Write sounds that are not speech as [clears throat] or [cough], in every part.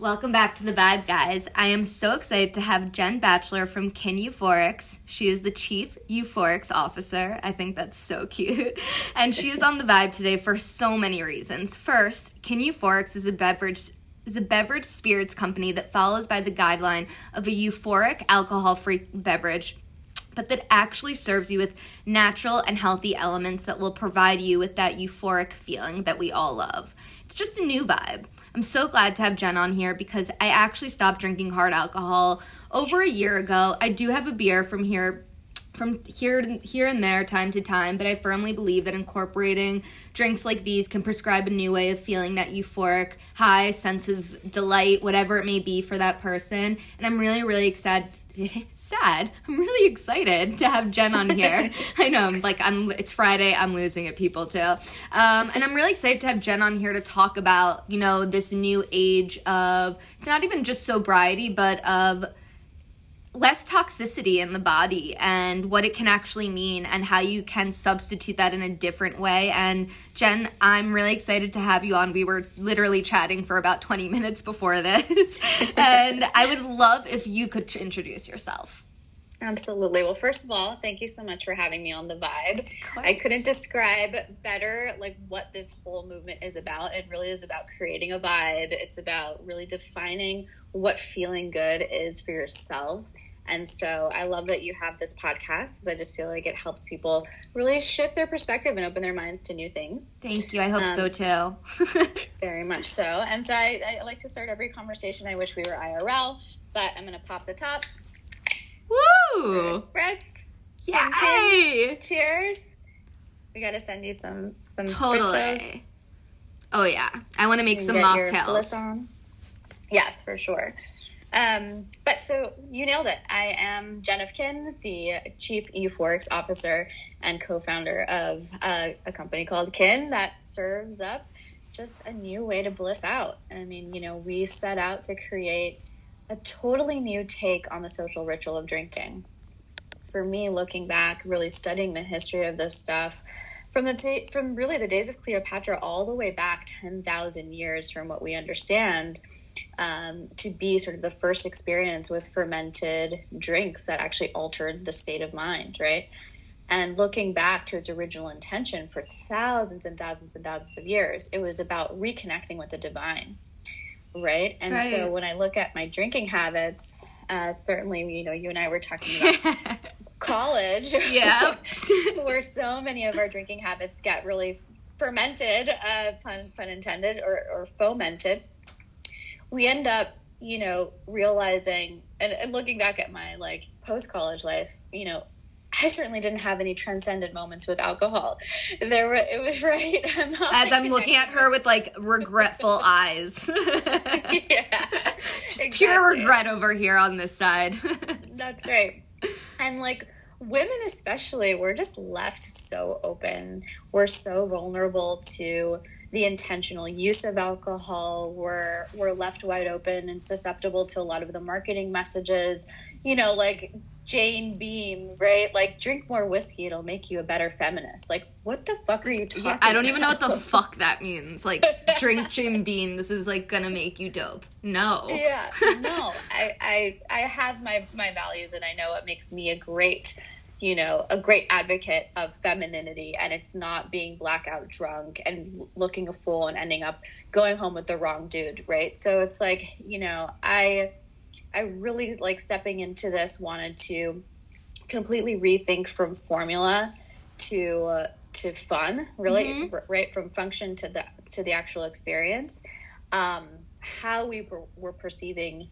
Welcome back to the Vibe, guys. I am so excited to have Jen Batchelor from Kin Euphorics. She is the Chief Euphorics Officer. I think that's so cute. [laughs] And she is on the Vibe today for so many reasons. First, Kin Euphorics is a beverage is a beverage spirits company that follows by the guideline of a euphoric alcohol-free beverage but that actually serves you with natural and healthy elements that will provide you with that euphoric feeling that we all love. It's just a new vibe. I'm so glad to have Jen on here because I actually stopped drinking hard alcohol over a year ago. I do have a beer from here from here here and there time to time but i firmly believe that incorporating drinks like these can prescribe a new way of feeling that euphoric high sense of delight whatever it may be for that person and i'm really really excited [laughs] sad. I'm really excited to have Jen on here. [laughs] I know, I'm like I'm. It's Friday. I'm losing it, people too. Um, and I'm really excited to have Jen on here to talk about you know this new age of. It's not even just sobriety, but of less toxicity in the body and what it can actually mean and how you can substitute that in a different way. And Jen, I'm really excited to have you on. We were literally chatting for about 20 minutes before this. [laughs] and I would love if you could introduce yourself. Absolutely. Well, first of all, thank you so much for having me on the vibe. I couldn't describe better like what this whole movement is about. It really is about creating a vibe. It's about really defining what feeling good is for yourself. And so I love that you have this podcast. Because I just feel like it helps people really shift their perspective and open their minds to new things. Thank you. I hope um, so too. [laughs] very much so. And so I, I like to start every conversation. I wish we were IRL, but I'm going to pop the top Woo! Spritz. Yay! Cheers. We got to send you some some totally. Spritzos. Oh yeah, I want to make some mocktails. Yes, for sure. Um, but so you nailed it. I am Jen of Kin, the Chief Euphorics Officer and co-founder of a company called Kin that serves up just a new way to bliss out. I mean, you know, we set out to create a totally new take on the social ritual of drinking. For me, looking back, really studying the history of this stuff, from the from really the days of Cleopatra all the way back ten thousand years from what we understand, um, to be sort of the first experience with fermented drinks that actually altered the state of mind, right? And looking back to its original intention for thousands and thousands and thousands of years, it was about reconnecting with the divine right? And right. so when I look at my drinking habits, uh, certainly, you know, you and I were talking about [laughs] college, [laughs] yeah, [laughs] where so many of our drinking habits get really fermented, uh, pun, pun intended, or, or fomented. We end up, you know, realizing and, and looking back at my like post college life, you know, I certainly didn't have any transcendent moments with alcohol. There were, it was [laughs] right. I'm As I'm looking at her with like regretful [laughs] eyes. [laughs] yeah. Just exactly. pure regret over here on this side. That's right. And like women especially, we're just left so open. We're so vulnerable to the intentional use of alcohol. We're we're left wide open and susceptible to a lot of the marketing messages. You know, like Jane Beam, right? Like, drink more whiskey, it'll make you a better feminist. Like, what the fuck are you talking yeah, I don't even know what the fuck that means. Like, [laughs] drink Jane Beam, this is like gonna make you dope. No. Yeah, [laughs] no. I, I, I have my, my values and I know what makes me a great, you know, a great advocate of femininity and it's not being blackout drunk and looking a fool and ending up going home with the wrong dude, right? So it's like, you know, I I really like stepping into this wanted to completely rethink from formula to uh, to fun, really, mm-hmm. right from function to the to the actual experience. Um, how we were, were perceiving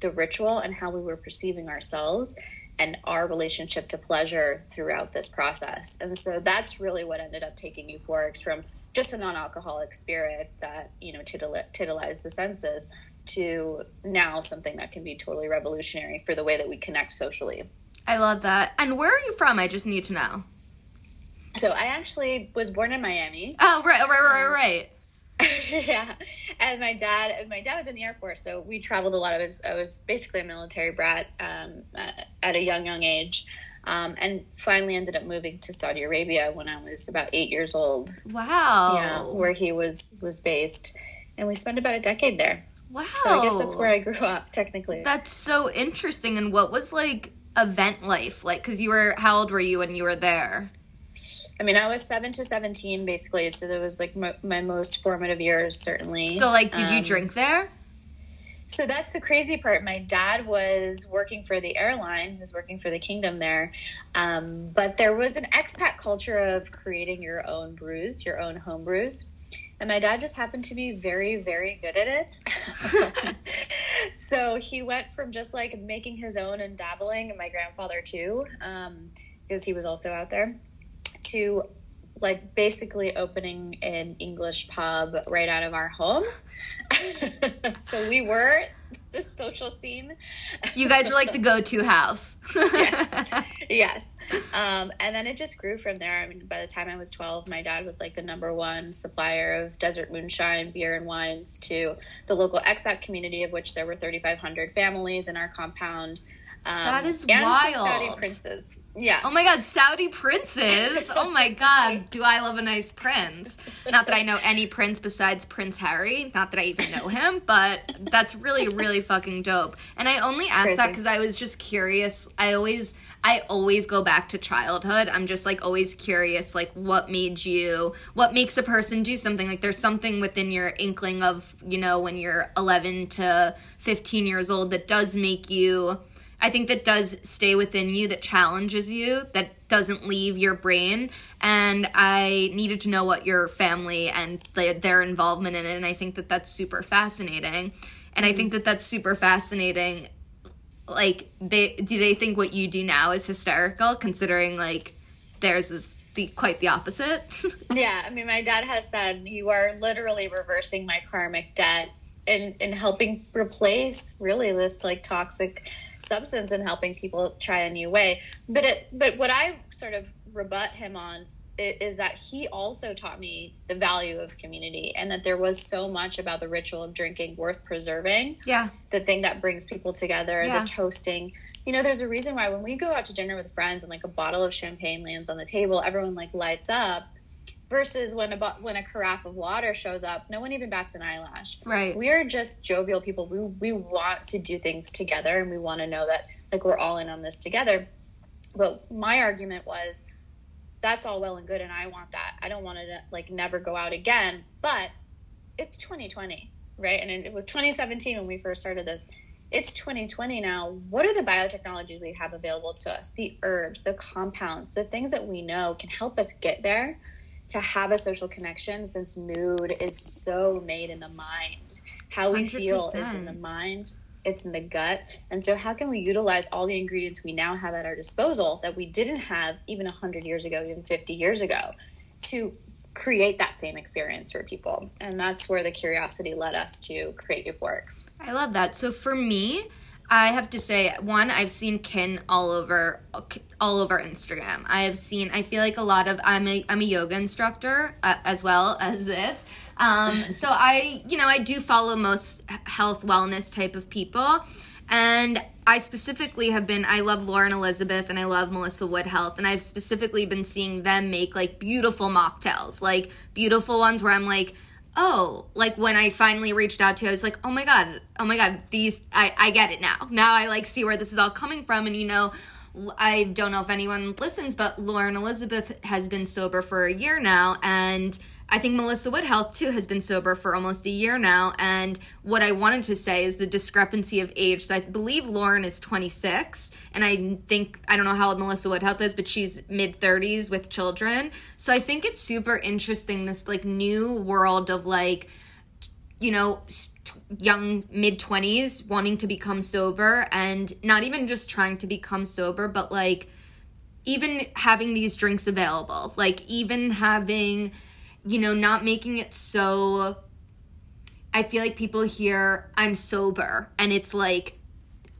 the ritual and how we were perceiving ourselves and our relationship to pleasure throughout this process. And so that's really what ended up taking euphorics from just a non-alcoholic spirit that you know titillized the senses to now something that can be totally revolutionary for the way that we connect socially. I love that. And where are you from? I just need to know. So I actually was born in Miami. Oh, right, right, right, right. [laughs] yeah, and my dad, my dad was in the Air Force, so we traveled a lot. I was, I was basically a military brat um, at a young, young age, um, and finally ended up moving to Saudi Arabia when I was about eight years old. Wow. Yeah, where he was was based, and we spent about a decade there. Wow. So I guess that's where I grew up, technically. That's so interesting. And what was like event life like? Because you were, how old were you when you were there? I mean, I was seven to 17, basically. So that was like my, my most formative years, certainly. So, like, did you Um, drink there? So that's the crazy part. My dad was working for the airline, he was working for the kingdom there. Um, but there was an expat culture of creating your own brews, your own home brews. And my dad just happened to be very, very good at it. [laughs] so he went from just like making his own and dabbling, and my grandfather too, um, because he was also out there, to like basically opening an English pub right out of our home. [laughs] so we were the social scene. You guys were like the go to house. Yes. [laughs] yes. Um, and then it just grew from there. I mean, by the time I was 12, my dad was like the number one supplier of desert moonshine, beer, and wines to the local expat community, of which there were 3,500 families in our compound. Um, That is and wild. Saudi princes. Yeah. Oh my god, Saudi princes! Oh my god, [laughs] do I love a nice prince? Not that I know any prince besides Prince Harry. Not that I even know him, but that's really, really fucking dope. And I only asked that because I was just curious. I always, I always go back to childhood. I'm just like always curious, like what made you, what makes a person do something. Like there's something within your inkling of, you know, when you're 11 to 15 years old that does make you. I think that does stay within you, that challenges you, that doesn't leave your brain. And I needed to know what your family and their, their involvement in it. And I think that that's super fascinating. And I think that that's super fascinating. Like, they do they think what you do now is hysterical, considering like theirs is the quite the opposite. [laughs] Yeah, I mean, my dad has said you are literally reversing my karmic debt and and helping replace really this like toxic substance and helping people try a new way. But it, but what I sort of rebut him on is that he also taught me the value of community and that there was so much about the ritual of drinking worth preserving yeah, the thing that brings people together, Yeah. the toasting. You know, there's a reason why when we go out to dinner with friends and like a bottle of champagne lands on the table, everyone like lights up. Versus when a when a carafe of water shows up, no one even bats an eyelash. right. We are just jovial people. We we want to do things together, and we want to know that like we're all in on this together. But my argument was, that's all well and good, and I want that. I don't want to like never go out again. But it's 2020, right? And it was 2017 when we first started this. It's 2020 now. What are the biotechnologies we have available to us? The herbs, the compounds, the things that we know can help us get there to have a social connection since mood is so made in the mind. How we feel is in the mind, it's in the gut. And so, how can we utilize all the ingredients we now have at our disposal that we didn't have even 100 years ago, even 50 years ago, to create that same experience for people? And that's where the curiosity led us to create Euphorics. I love that. So for me, I have to say one, I've seen kin all over all over Instagram. I have seen. I feel like a lot of. I'm a I'm a yoga instructor uh, as well as this. Um, [laughs] so I you know I do follow most health wellness type of people, and I specifically have been. I love Lauren Elizabeth and I love Melissa Wood Health, and I've specifically been seeing them make like beautiful mocktails, like beautiful ones where I'm like oh, like when I finally reached out to you, I was like, oh my God, oh my God, these, I, I get it now. Now I like see where this is all coming from. And you know, I don't know if anyone listens, but Lauren Elizabeth has been sober for a year now. And I think Melissa Wood Health too has been sober for almost a year now. And what I wanted to say is the discrepancy of age. So I believe Lauren is 26, and I think I don't know how old Melissa Wood Health is, but she's mid 30s with children. So I think it's super interesting this like new world of like you know young mid 20s wanting to become sober and not even just trying to become sober but like even having these drinks available like even having you know not making it so i feel like people hear i'm sober and it's like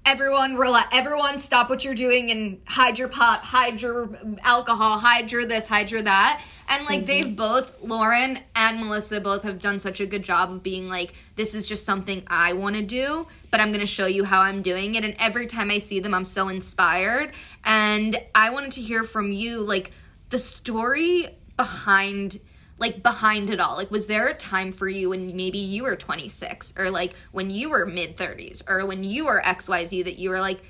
everyone relax everyone stop what you're doing and hide your pot hide your alcohol hide your this hide your that. And like they've both lauren and melissa both have done such a good job of being like this is just something i want to do but i'm going to show you how i'm doing it. And every time i see them i'm so inspired. And i wanted to hear from you like the story behind like behind it all? Like, was there a time for you when maybe you were 26 or like when you were mid 30s or when you were XYZ that you were like,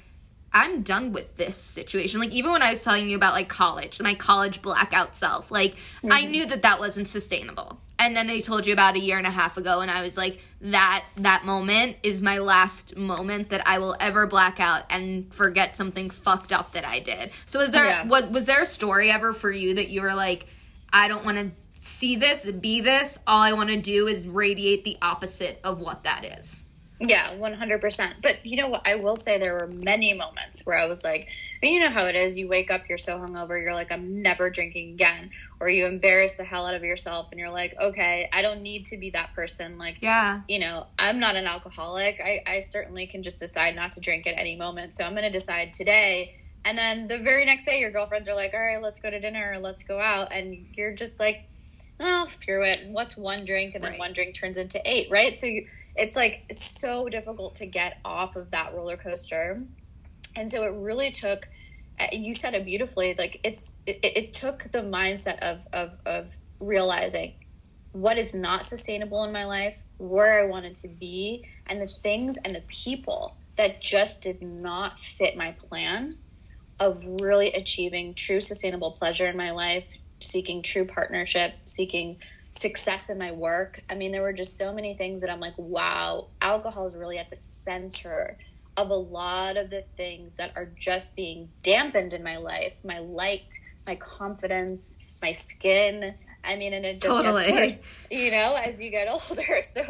I'm done with this situation. Like even when I was telling you about like college, my college blackout self, like mm-hmm. I knew that that wasn't sustainable. And then they told you about a year and a half ago and I was like that that moment is my last moment that I will ever black out and forget something fucked up that I did. So was there yeah. what was there a story ever for you that you were like I don't want to see this, be this. All I want to do is radiate the opposite of what that is. Yeah, 100%. But you know what? I will say there were many moments where I was like, I mean, you know how it is. You wake up, you're so hungover, you're like, I'm never drinking again. Or you embarrass the hell out of yourself and you're like, okay, I don't need to be that person. Like, yeah, you know, I'm not an alcoholic. I, I certainly can just decide not to drink at any moment. So I'm going to decide today. And then the very next day, your girlfriends are like, all right, let's go to dinner, let's go out. And you're just like, oh, screw it. What's one drink? And then right. one drink turns into eight, right? So you, it's like it's so difficult to get off of that roller coaster and so it really took uh, you said it beautifully like it's it, it took the mindset of, of of realizing what is not sustainable in my life where i wanted to be and the things and the people that just did not fit my plan of really achieving true sustainable pleasure in my life seeking true partnership seeking success in my work. I mean, there were just so many things that I'm like, wow, alcohol is really at the center of a lot of the things that are just being dampened in my life my light, my confidence, my skin. I mean, and it just totally. gets worse, you know, as you get [laughs] older. So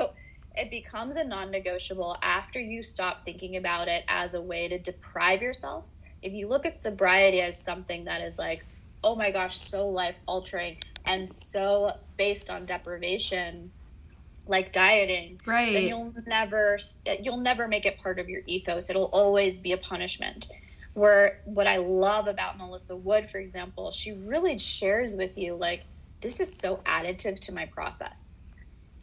it becomes a non negotiable after you stop thinking about it as a way to deprive yourself. If you look at sobriety as something that is like, oh my gosh, so life altering and so based on deprivation, like dieting, right? Then you'll never you'll never make it part of your ethos. It'll always be a punishment. Where what I love about Melissa Wood, for example, she really shares with you like this is so additive to my process.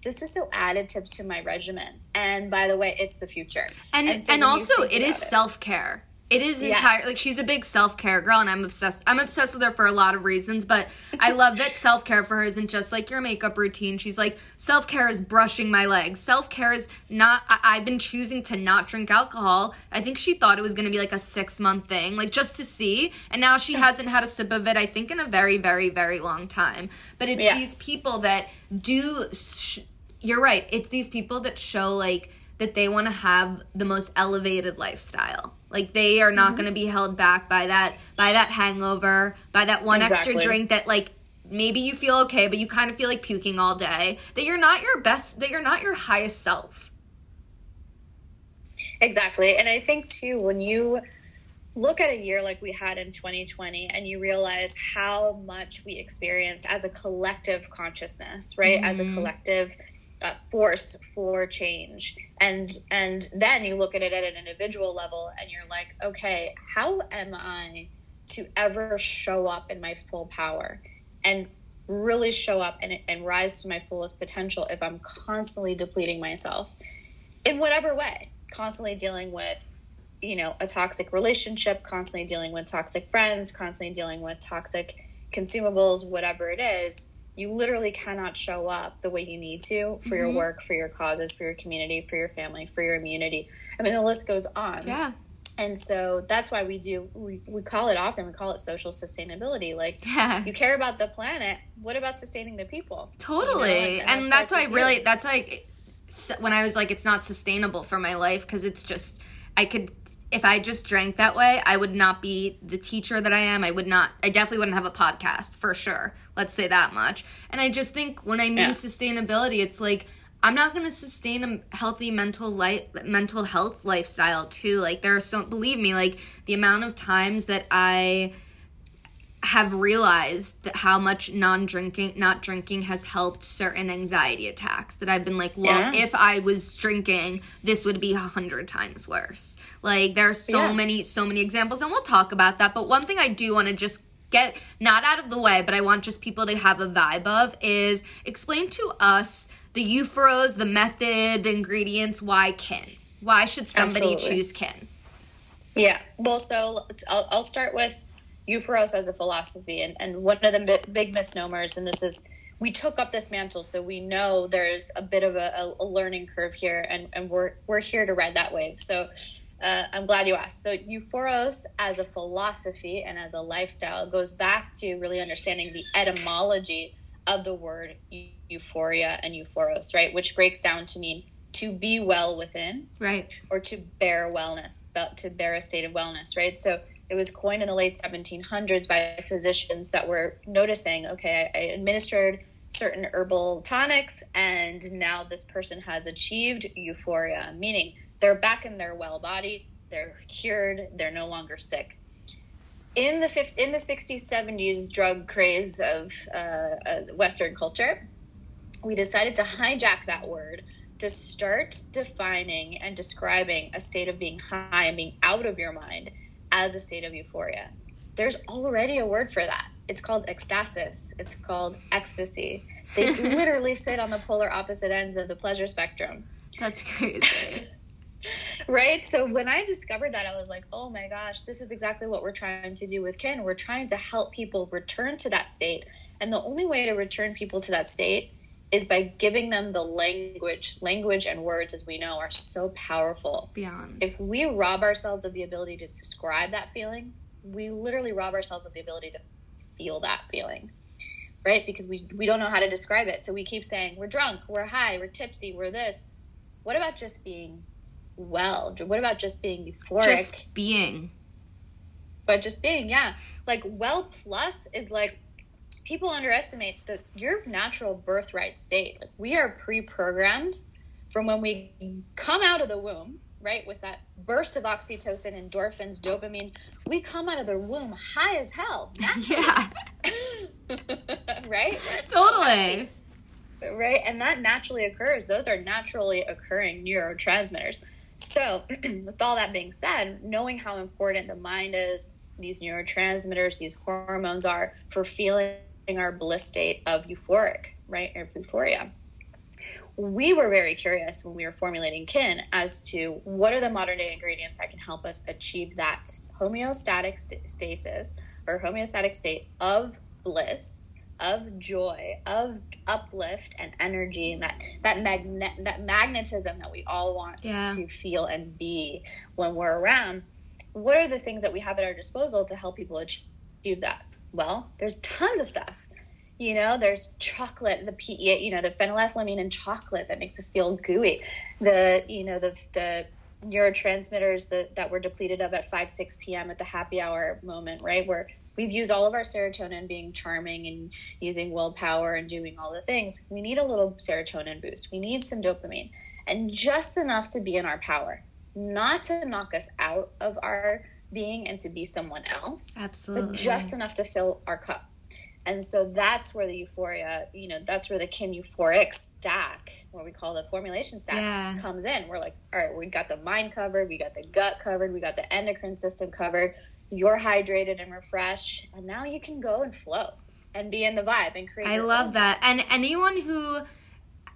This is so additive to my regimen. And by the way, it's the future. And and, so and also it is self care. It is yes. entire like she's a big self care girl, and I'm obsessed. I'm obsessed with her for a lot of reasons, but I love that self care for her isn't just like your makeup routine. She's like self care is brushing my legs. Self care is not. I, have been choosing to not drink alcohol. I think she thought it was going to be like a six month thing, like just to see, and now she [laughs] hasn't had a sip of it. I think in a very, very, very long time. But it's yeah. these people that do. Sh- you're right. It's these people that show like that they want to have the most elevated lifestyle like they are not mm-hmm. going to be held back by that by that hangover, by that one exactly. extra drink that like maybe you feel okay but you kind of feel like puking all day. That you're not your best that you're not your highest self. Exactly. And I think too when you look at a year like we had in 2020 and you realize how much we experienced as a collective consciousness, right? Mm-hmm. As a mm-hmm. collective uh, force for change. And and then you look at it at an individual level and you're like okay how am i to ever show up in my full power and really show up and, and rise to my fullest potential if i'm constantly depleting myself in whatever way? Constantly dealing with you know a toxic relationship constantly dealing with toxic friends constantly dealing with toxic consumables whatever it is you literally cannot show up the way you need to for mm-hmm. your work, for your causes, for your community, for your family, for your immunity. I mean, the list goes on. Yeah. And so that's why we do, we, we call it often, we call it social sustainability. Like, yeah. you care about the planet. What about sustaining the people? Totally. You know? And, and that's why, I really, that's why when I was like, it's not sustainable for my life because it's just, I could if I just drank that way, I would not be the teacher that I am. I would not, I definitely wouldn't have a podcast for sure. Let's say that much. And I just think when I mean yeah. sustainability, it's like, I'm not going to sustain a healthy mental life, mental health lifestyle too. Like there are so, believe me, like the amount of times that I have realized that how much non-drinking not drinking has helped certain anxiety attacks that i've been like well yeah. if i was drinking this would be a hundred times worse like there are so yeah. many so many examples and we'll talk about that but one thing i do want to just get not out of the way but i want just people to have a vibe of is explain to us the euphoros the method the ingredients why kin why should somebody Absolutely. choose kin yeah well so I'll, I'll start with Euphoros as a philosophy. And, and one of the big misnomers, and this is we took up this mantle, so we know there's a bit of a, a learning curve here, and, and we're we're here to ride that wave. So uh, I'm glad you asked. So Euphoros as a philosophy and as a lifestyle goes back to really understanding the etymology of the word euphoria and euphoros, right? Which breaks down to mean to be well within, right, or to bear wellness, to bear a state of wellness, right? So it was coined in the late 1700s by physicians that were noticing, okay, I administered certain herbal tonics, and now this person has achieved euphoria, meaning they're back in their well body, they're cured, they're no longer sick. In the 50, in the 60s, 70s drug craze of uh, uh, Western culture, we decided to hijack that word to start defining and describing a state of being high and being out of your mind as a state of euphoria. There's already a word for that. It's called ecstasis. It's called ecstasy. They [laughs] literally sit on the polar opposite ends of the pleasure spectrum. That's crazy. Right? So when I discovered that, I was like, oh my gosh, this is exactly what we're trying to do with Kin. We're trying to help people return to that state. And the only way to return people to that state is by giving them the language. Language and words, as we know, are so powerful. Beyond. If we rob ourselves of the ability to describe that feeling, we literally rob ourselves of the ability to feel that feeling. Right? Because we, we don't know how to describe it. So we keep saying, we're drunk, we're high, we're tipsy, we're this. What about just being well? What about just being euphoric? Just being. But just being, yeah. Like, well plus is like people underestimate the your natural birthright state. Like we are pre-programmed from when we come out of the womb, right? With that burst of oxytocin, endorphins, dopamine, we come out of the womb high as hell. [laughs] Yeah. [laughs] right? totally. So right? And that naturally occurs. Those are naturally occurring neurotransmitters. So, [clears throat] with all that being said, knowing how important the mind is, these neurotransmitters, these hormones are for feeling our bliss state of euphoric, right? Or euphoria. We were very curious when we were formulating kin as to what are the modern day ingredients that can help us achieve that homeostatic st- stasis or homeostatic state of bliss, of joy, of uplift and energy, and that that magnet that magnetism that we all want yeah. to feel and be when we're around. What are the things that we have at our disposal to help people achieve that? Well, there's tons of stuff. You know, there's chocolate, the P, you know, the phenylethylamine in chocolate that makes us feel gooey. The, you know, the the neurotransmitters that, that were depleted of at 5 6 p.m at the happy hour moment right where we've used all of our serotonin being charming and using willpower and doing all the things we need a little serotonin boost we need some dopamine and just enough to be in our power not to knock us out of our being and to be someone else. Absolutely. But just enough to fill our cup. And so that's where the euphoria, you know, that's where the Kin euphoric stack, what we call the formulation stack, yeah. comes in. We're like, all right, we got the mind covered, we got the gut covered, we got the endocrine system covered. You're hydrated and refreshed, and now you can go and flow and be in the vibe and create. I love that. And anyone who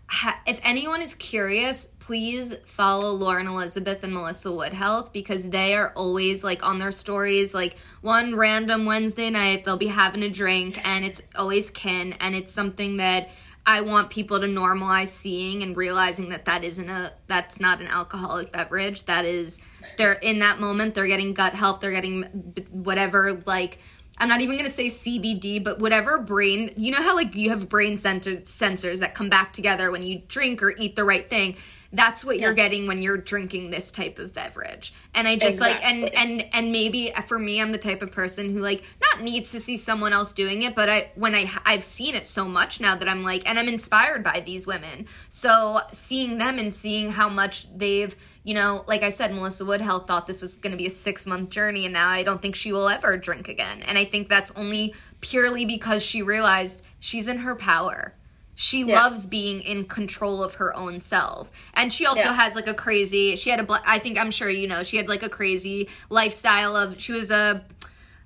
ha- if anyone is curious, please follow Lauren Elizabeth and Melissa Wood Health because they are always like on their stories. Like one random Wednesday night, they'll be having a drink, and it's always kin, and it's something that I want people to normalize seeing and realizing that that isn't a that's not an alcoholic beverage. That is they're in that moment they're getting gut help, they're getting whatever like I'm not even going to say CBD, but whatever brain, you know how like you have brain sensors sensors that come back together when you drink or eat the right thing. That's what yeah. you're getting when you're drinking this type of beverage. And I just exactly. like and and and maybe for me I'm the type of person who like not needs to see someone else doing it, but I when I I've seen it so much now that I'm like and I'm inspired by these women. So seeing them and seeing how much they've you know, like I said, Melissa Wood Health thought this was going to be a six month journey, and now I don't think she will ever drink again. And I think that's only purely because she realized she's in her power. She yeah. loves being in control of her own self. And she also yeah. has like a crazy, she had a, I think I'm sure you know, she had like a crazy lifestyle of, she was a,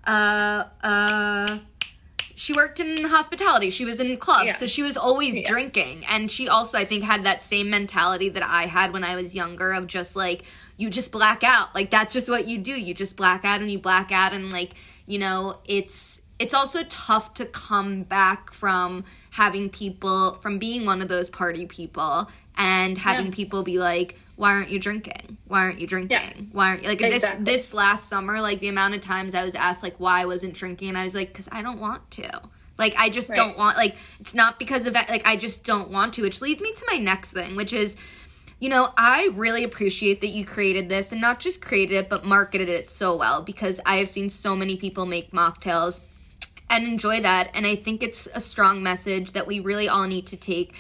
uh, uh, she worked in hospitality. She was in clubs, yeah. so she was always yeah. drinking. And she also, I think, had that same mentality that I had when I was younger of just like you just black out. Like that's just what you do. You just black out and you black out and like, you know, it's it's also tough to come back from having people from being one of those party people and having Yeah. people be like, why aren't you drinking? Why aren't you drinking? Yeah. Why aren't you like Exactly. this this last summer, like the amount of times I was asked like why I wasn't drinking and I was like, because I don't want to. Like I just Right. don't want like it's not because of that like I just don't want to, which leads me to my next thing, which is you know, I really appreciate that you created this and not just created it, but marketed it so well because I have seen so many people make mocktails and enjoy that. And I think it's a strong message that we really all need to take.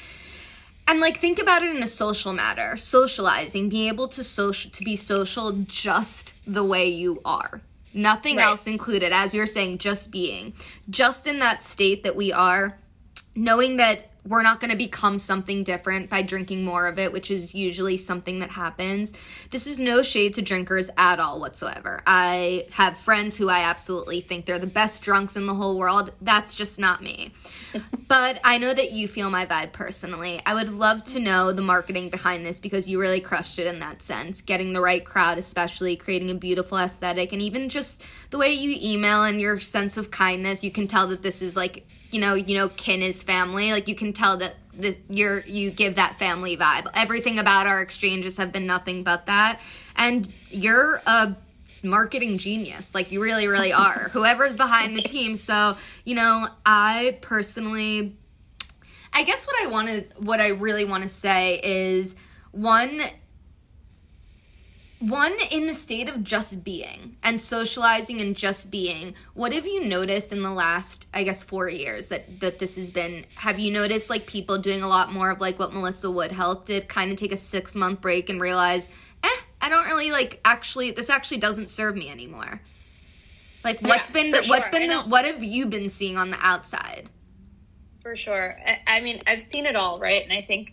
And like think about it in a social matter, socializing, being able to social to be social just the way you are. Nothing Right. else included, as you're saying, just being. Just in that state that we are, knowing that we're not going to become something different by drinking more of it, which is usually something that happens. This is no shade to drinkers at all whatsoever. I have friends who I absolutely think they're the best drunks in the whole world. That's just not me. But I know that you feel my vibe personally. I would love to know the marketing behind this because you really crushed it in that sense. Getting the right crowd, especially creating a beautiful aesthetic, and even just the way you email and your sense of kindness. You can tell that this is like you know, you know, kin is family. Like you can tell that you're you give that family vibe. Everything about our exchanges have been nothing but that, and you're a marketing genius. Like you really, really are. [laughs] Whoever's behind the team. So you know, I personally, I guess what I want to, what I really want to say is one one in the state of just being and socializing and just being what have you noticed in the last i guess four years that that this has been have you noticed like people doing a lot more of like what melissa wood health did kind of take a six month break and realize i don't really like actually this actually doesn't serve me anymore like what's Yeah, been the, what's sure. been the what have you been seeing on the outside For sure. I, I mean, I've seen it all, right? And I think,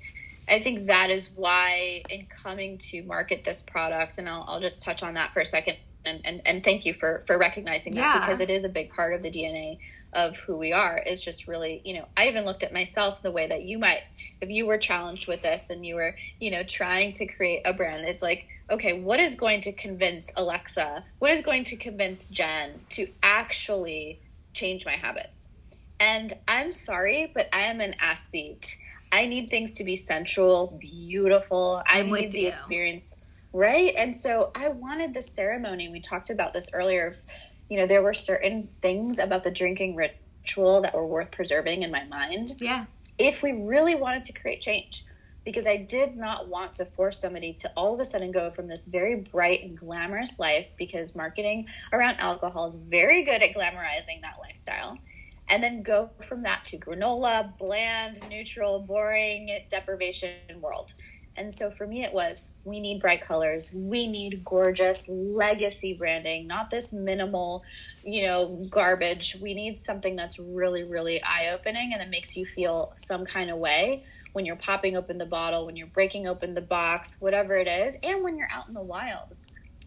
I think that is why in coming to market this product, and I'll, I'll just touch on that for a second. And, and, and thank you for, for recognizing that Yeah. because it is a big part of the DNA of who we are is just really, you know, I even looked at myself the way that you might, if you were challenged with this and you were, you know, trying to create a brand, it's like, okay, what is going to convince Alexa? What is going to convince Jen to actually change my habits? And I'm sorry, but I am an aesthete. I need things to be sensual, beautiful. I I'm need with the you. experience, right? And so I wanted the ceremony. We talked about this earlier. You know, there were certain things about the drinking ritual that were worth preserving in my mind yeah if we really wanted to create change. Because I did not want to force somebody to all of a sudden go from this very bright and glamorous life, because marketing around alcohol is very good at glamorizing that lifestyle, and then go from that to granola, bland, neutral, boring, deprivation world. And so for me, it was we need bright colors, we need gorgeous legacy branding, not this minimal, you know, garbage. We need something that's really, really eye opening and that makes you feel some kind of way when you're popping open the bottle, when you're breaking open the box, whatever it is, and when you're out in the wild.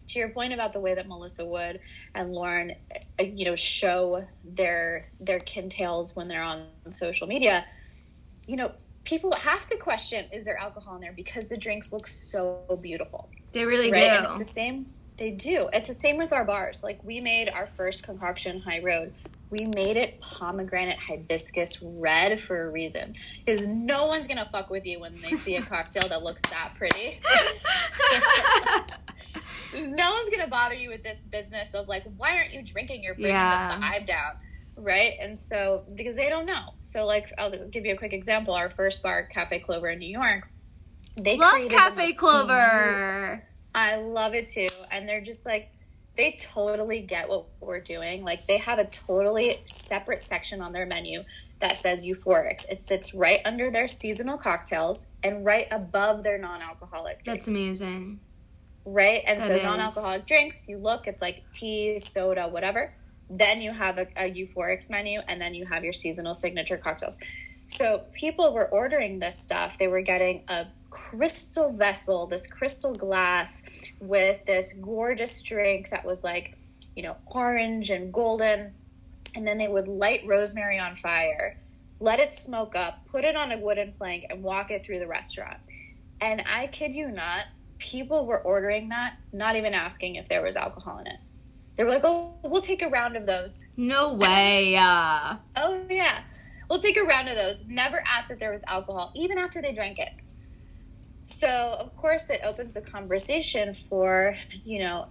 To your point about the way that Melissa Wood and Lauren, uh, you know, show their their kintails when they're on social media, you know, people have to question is there alcohol in there because the drinks look so beautiful they really right? And it's the same. They do. It's the same with our bars. Like we made our first concoction, High Road. We made it pomegranate hibiscus red for a reason. Because no one's gonna fuck with you when they see a [laughs] cocktail that looks that pretty. [laughs] no one's gonna bother you with this business of like, why aren't you drinking? You're bringing Yeah. the vibe down. Right. And so, because they don't know. So, like, I'll give you a quick example. Our first bar, Cafe Clover in New York, they love cafe clover I love it too. And they're just like, they totally get what we're doing. Like, they have a totally separate section on their menu that says euphorics. It sits right under their seasonal cocktails and right above their non alcoholic drinks. that's amazing Right? And That so, is. non alcoholic drinks, you look, it's like tea, soda, whatever. Then you have a, a euphorics menu, and then you have your seasonal signature cocktails. So people were ordering this stuff. They were getting a crystal vessel, this crystal glass with this gorgeous drink that was like, you know, orange and golden. And then they would light rosemary on fire, let it smoke up, put it on a wooden plank, and walk it through the restaurant. And I kid you not, people were ordering that, not even asking if there was alcohol in it. They were like, oh, we'll take a round of those. no way uh, Oh yeah. we'll take a round of those. Never asked if there was alcohol, even after they drank it. So, of course, it opens a conversation for, you know,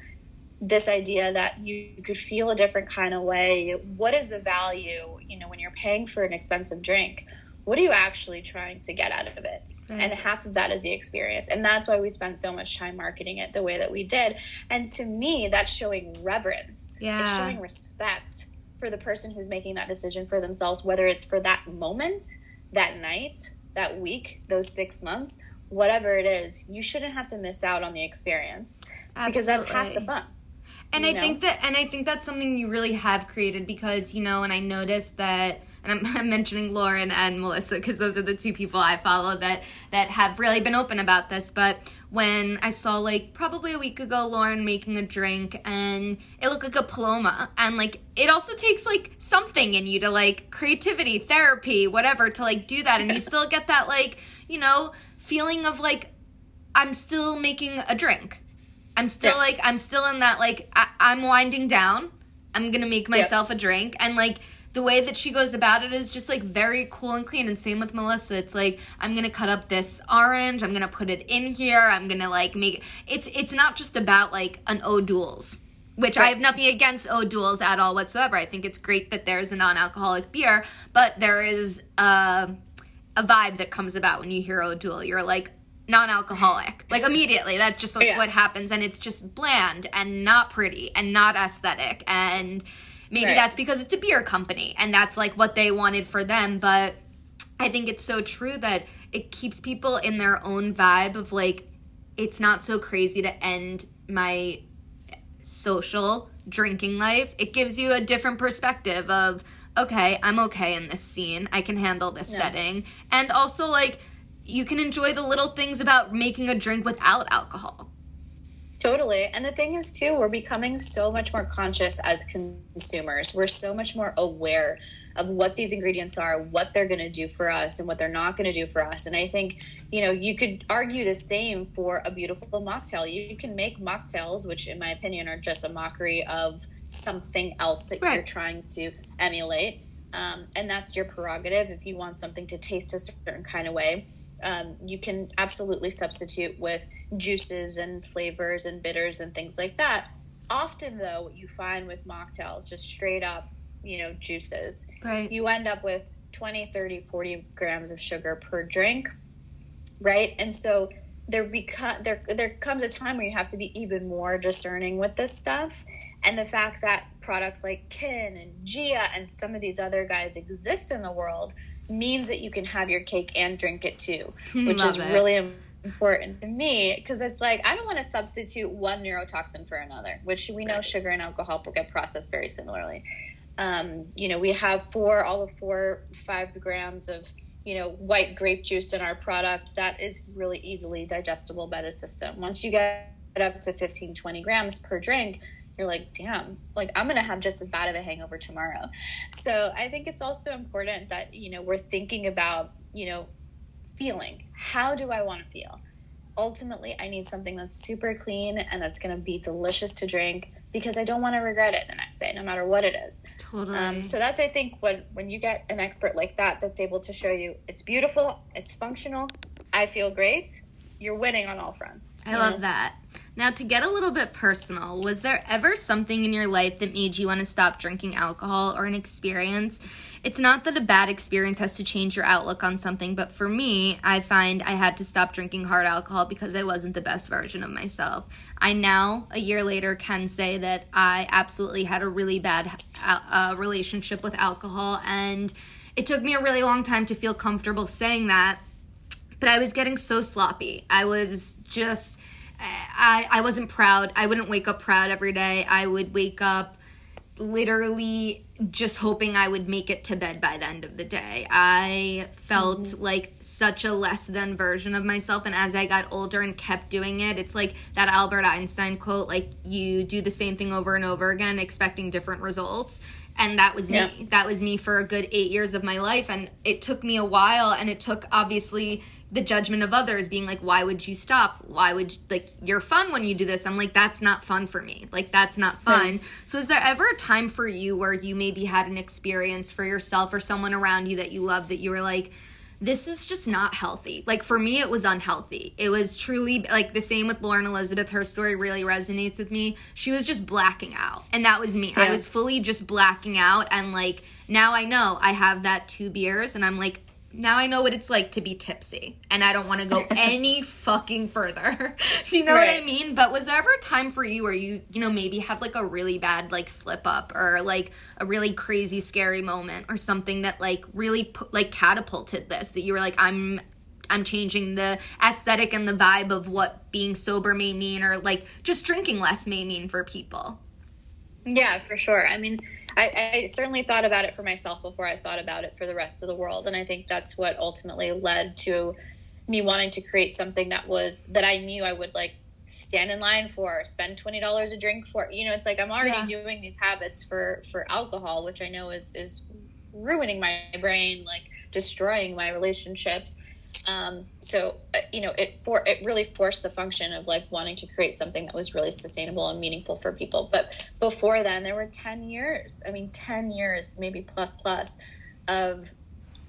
this idea that you could feel a different kind of way. What is the value, you know, when you're paying for an expensive drink? What are you actually trying to get out of it? Right. And half of that is the experience. And that's why we spent so much time marketing it the way that we did. And to me, that's showing reverence. Yeah. It's showing respect for the person who's making that decision for themselves, whether it's for that moment, that night, that week, those six months, whatever it is, you shouldn't have to miss out on the experience Absolutely. because that's half the fun. And I know? think that, and I think that's something you really have created because you know, and I noticed that, and I'm, [laughs] I'm mentioning Lauren and Melissa because those are the two people I follow that that have really been open about this. But when I saw like probably a week ago Lauren making a drink and it looked like a paloma, and like it also takes like something in you to like creativity, therapy, whatever to like do that, and you [laughs] still get that like you know feeling of like I'm still making a drink. I'm still yeah. like I'm still in that like I, am winding down. I'm gonna make myself a drink and like the way that she goes about it is just like very cool and clean and same with melissa it's like i'm gonna cut up this orange i'm gonna put it in here i'm gonna like make it. it's it's not just about like an o'doul's which right. i have nothing against o'doul's at all whatsoever i think it's great that there's a non-alcoholic beer but there is a a vibe that comes about when you hear O'Doul. You're like non-alcoholic, like immediately. That's just like yeah. what happens, and it's just bland and not pretty and not aesthetic. And maybe right. that's because it's a beer company, and that's like what they wanted for them. But I think it's so true that it keeps people in their own vibe of like it's not so crazy to end my social drinking life. It gives you a different perspective of okay, I'm okay in this scene. I can handle this yeah. setting. And also, like, you can enjoy the little things about making a drink without alcohol. Totally. And the thing is, too, we're becoming so much more conscious as consumers. We're so much more aware of what these ingredients are, what they're going to do for us, and what they're not going to do for us. And I think, you know, you could argue the same for a beautiful mocktail. You can make mocktails, which, in my opinion, are just a mockery of something else that right. you're trying to emulate. Um, and that's your prerogative if you want something to taste a certain kind of way um, you can absolutely substitute with juices and flavors and bitters and things like that. Often, though, what you find with mocktails, just straight up, you know, juices, right. you end up with 20, 30, 40 grams of sugar per drink, right? And so there, beca- there, there comes a time where you have to be even more discerning with this stuff. And the fact that products like Kin and Ghia and some of these other guys exist in the world means that you can have your cake and drink it too, [laughs] which Love is it. really important to me because it's like I don't want to substitute one neurotoxin for another, which we know sugar and alcohol will get processed very similarly. Um, you know, we have four, all of four, five grams of you know white grape juice in our product that is really easily digestible by the system. Once you get up to 15, 20 grams per drink, you're like, damn, like I'm gonna have just as bad of a hangover tomorrow. So I think it's also important that, you know, we're thinking about, you know, feeling. How do I want to feel? Ultimately, I need something that's super clean and that's going to be delicious to drink because I don't want to regret it the next day, no matter what it is. Totally. Um, so that's, I think, when when you get an expert like that that's able to show you it's beautiful, it's functional, I feel great, you're winning on all fronts. I love that. Now, to get a little bit personal, was there ever something in your life that made you want to stop drinking alcohol or an experience? It's not that a bad experience has to change your outlook on something, but for me, I find I had to stop drinking hard alcohol because I wasn't the best version of myself. I now, a year later, can say that I absolutely had a really bad uh, relationship with alcohol, and it took me a really long time to feel comfortable saying that. But I was getting so sloppy. I was just I, I wasn't proud. I wouldn't wake up proud every day. I would wake up literally just hoping I would make it to bed by the end of the day. I felt mm-hmm. like such a less than version of myself. And as I got older and kept doing it, it's like that Albert Einstein quote like, you do the same thing over and over again, expecting different results. And that was me. That was me for a good eight years of my life. And it took me a while, and it took obviously the judgment of others being like why would you stop why would you, like you're fun when you do this i'm like that's not fun for me like that's not fun so is there ever a time for you where you maybe had an experience for yourself or someone around you that you love that you were like this is just not healthy. Like for me, it was unhealthy. It was truly like the same with Lauren Elizabeth. Her story really resonates with me. She was just blacking out, and that was me. Yeah. I was fully just blacking out, and like now I know I have that two beers, and I'm like, now I know what it's like to be tipsy and I don't want to go [laughs] any fucking further. [laughs] Do you know right. what I mean? But was there ever a time for you where you, you know, maybe had like a really bad like slip up or like a really crazy scary moment or something that like really put, like catapulted this that you were like I'm I'm changing the aesthetic and the vibe of what being sober may mean or like just drinking less may mean for people? Yeah, for sure. I mean, I, I, certainly thought about it for myself before I thought about it for the rest of the world. And I think that's what ultimately led to me wanting to create something that was, that I knew I would like stand in line for, spend $20 a drink for. You know, it's like I'm already yeah. doing these habits for, for alcohol, which I know is, is ruining my brain, like destroying my relationships um, so uh, you know, it for it really forced the function of like wanting to create something that was really sustainable and meaningful for people. But before then, there were ten years. I mean, ten years, maybe plus plus, of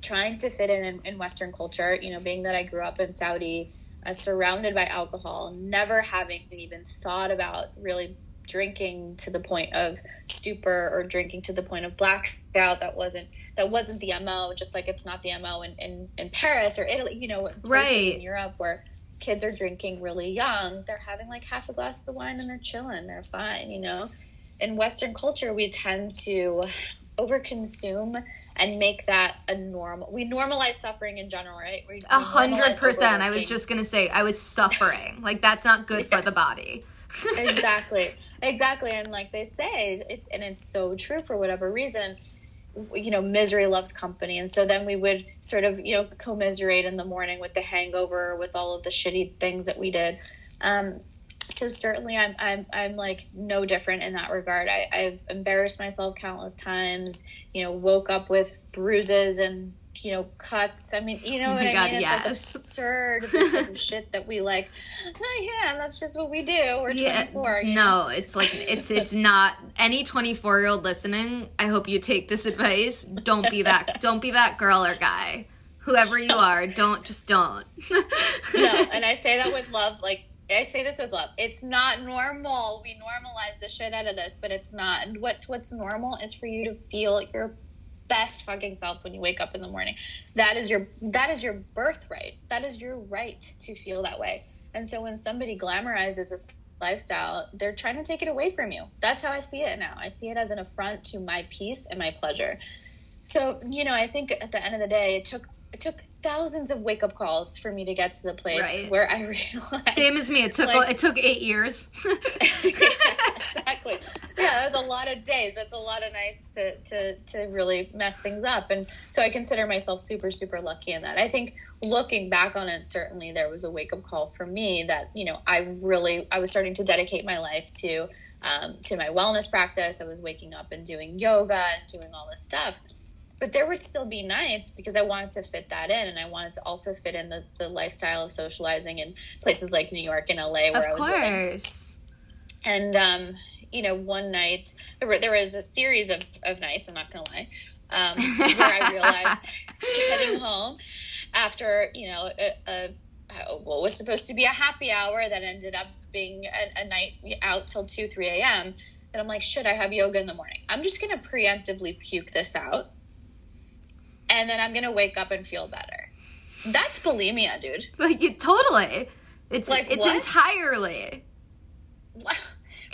trying to fit in, in, in Western culture. You know, being that I grew up in Saudi, uh, surrounded by alcohol, never having even thought about really drinking to the point of stupor or drinking to the point of blackout that wasn't that wasn't the mo just like it's not the mo in, in, in paris or italy you know right in europe where kids are drinking really young they're having like half a glass of wine and they're chilling they're fine you know? In western culture we tend to overconsume and make that a normal we normalize suffering in general right? A hundred percent. I was just gonna say i was suffering. Like that's not good [laughs] yeah. for the body exactly. [laughs] Exactly. And like they say it's and it's so true for whatever reason you know misery loves company. And so then we would sort of you know commiserate in the morning with the hangover with all of the shitty things that we did. Um, so certainly I'm, I'm i'm like no different in that regard. I, i've embarrassed myself countless times you know woke up with bruises and you know, cuts. I mean, you know oh what I God, mean? It's yes. like absurd the type of shit that we like. Oh yeah, that's just what we do. We're yeah, 24. No, know? it's like it's it's not any 24 year old listening. I hope you take this advice. Don't be that don't be that girl or guy. Whoever you are, don't just don't. no, [laughs] and I say that with love. Like I say this with love. It's not normal. We normalize the shit out of this, but it's not. And what what's normal is for you to feel your best fucking self when you wake up in the morning. That is your that is your birthright. That is your right to feel that way. And so when somebody glamorizes this lifestyle, they're trying to take it away from you. That's how I see it now. I see it as an affront to my peace and my pleasure. So, you know, I think at the end of the day, it took it took thousands of wake up calls for me to get to the place right. where I [laughs] realized. Same as me. It took like, it took eight years. yeah, [laughs] exactly. Yeah, that was a lot of days. That's a lot of nights to, to to really mess things up, and so I consider myself super super lucky in that. I think looking back on it, certainly there was a wake up call for me that you know I really I was starting to dedicate my life to um, to my wellness practice. I was waking up and doing yoga and doing all this stuff but there would still be nights because I wanted to fit that in, and I wanted to also fit in the, the lifestyle of socializing in places like New York and LA where of I was course. living. And um, you know, one night there, were, there was a series of, of nights. I'm not gonna lie, um, [laughs] where I realized heading home after you know a, a, what was supposed to be a happy hour that ended up being a, a night out till two three a.m. And I'm like, should I have yoga in the morning? I'm just gonna preemptively puke this out and then I'm gonna wake up and feel better. That's bulimia, dude. Like it totally. It's like it's what? entirely.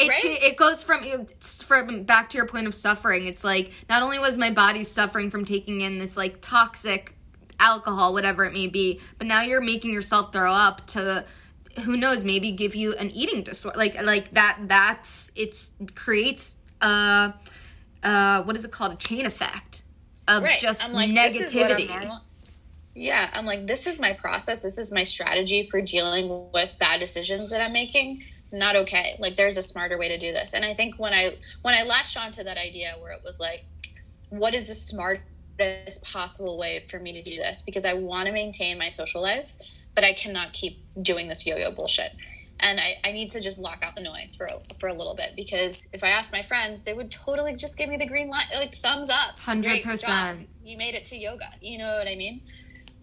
It, right? it goes from from back to your point of suffering. It's like not only was my body suffering from taking in this like toxic alcohol, whatever it may be, but now you're making yourself throw up to who knows maybe give you an eating disorder. Like like that. That's it's creates uh uh what is it called a chain effect of right. just I'm like, negativity. Yeah, I'm like, this is my process. This is my strategy for dealing with bad decisions that I'm making. Not okay. Like, there's a smarter way to do this. And I think when I when I latched onto that idea, where it was like, what is the smartest possible way for me to do this? Because I want to maintain my social life. but I cannot keep doing this yo-yo bullshit. And I, I need to just block out the noise for for a little bit because if I asked my friends, they would totally just give me the green light, like thumbs up. Hundred percent. You made it to yoga. You know what I mean?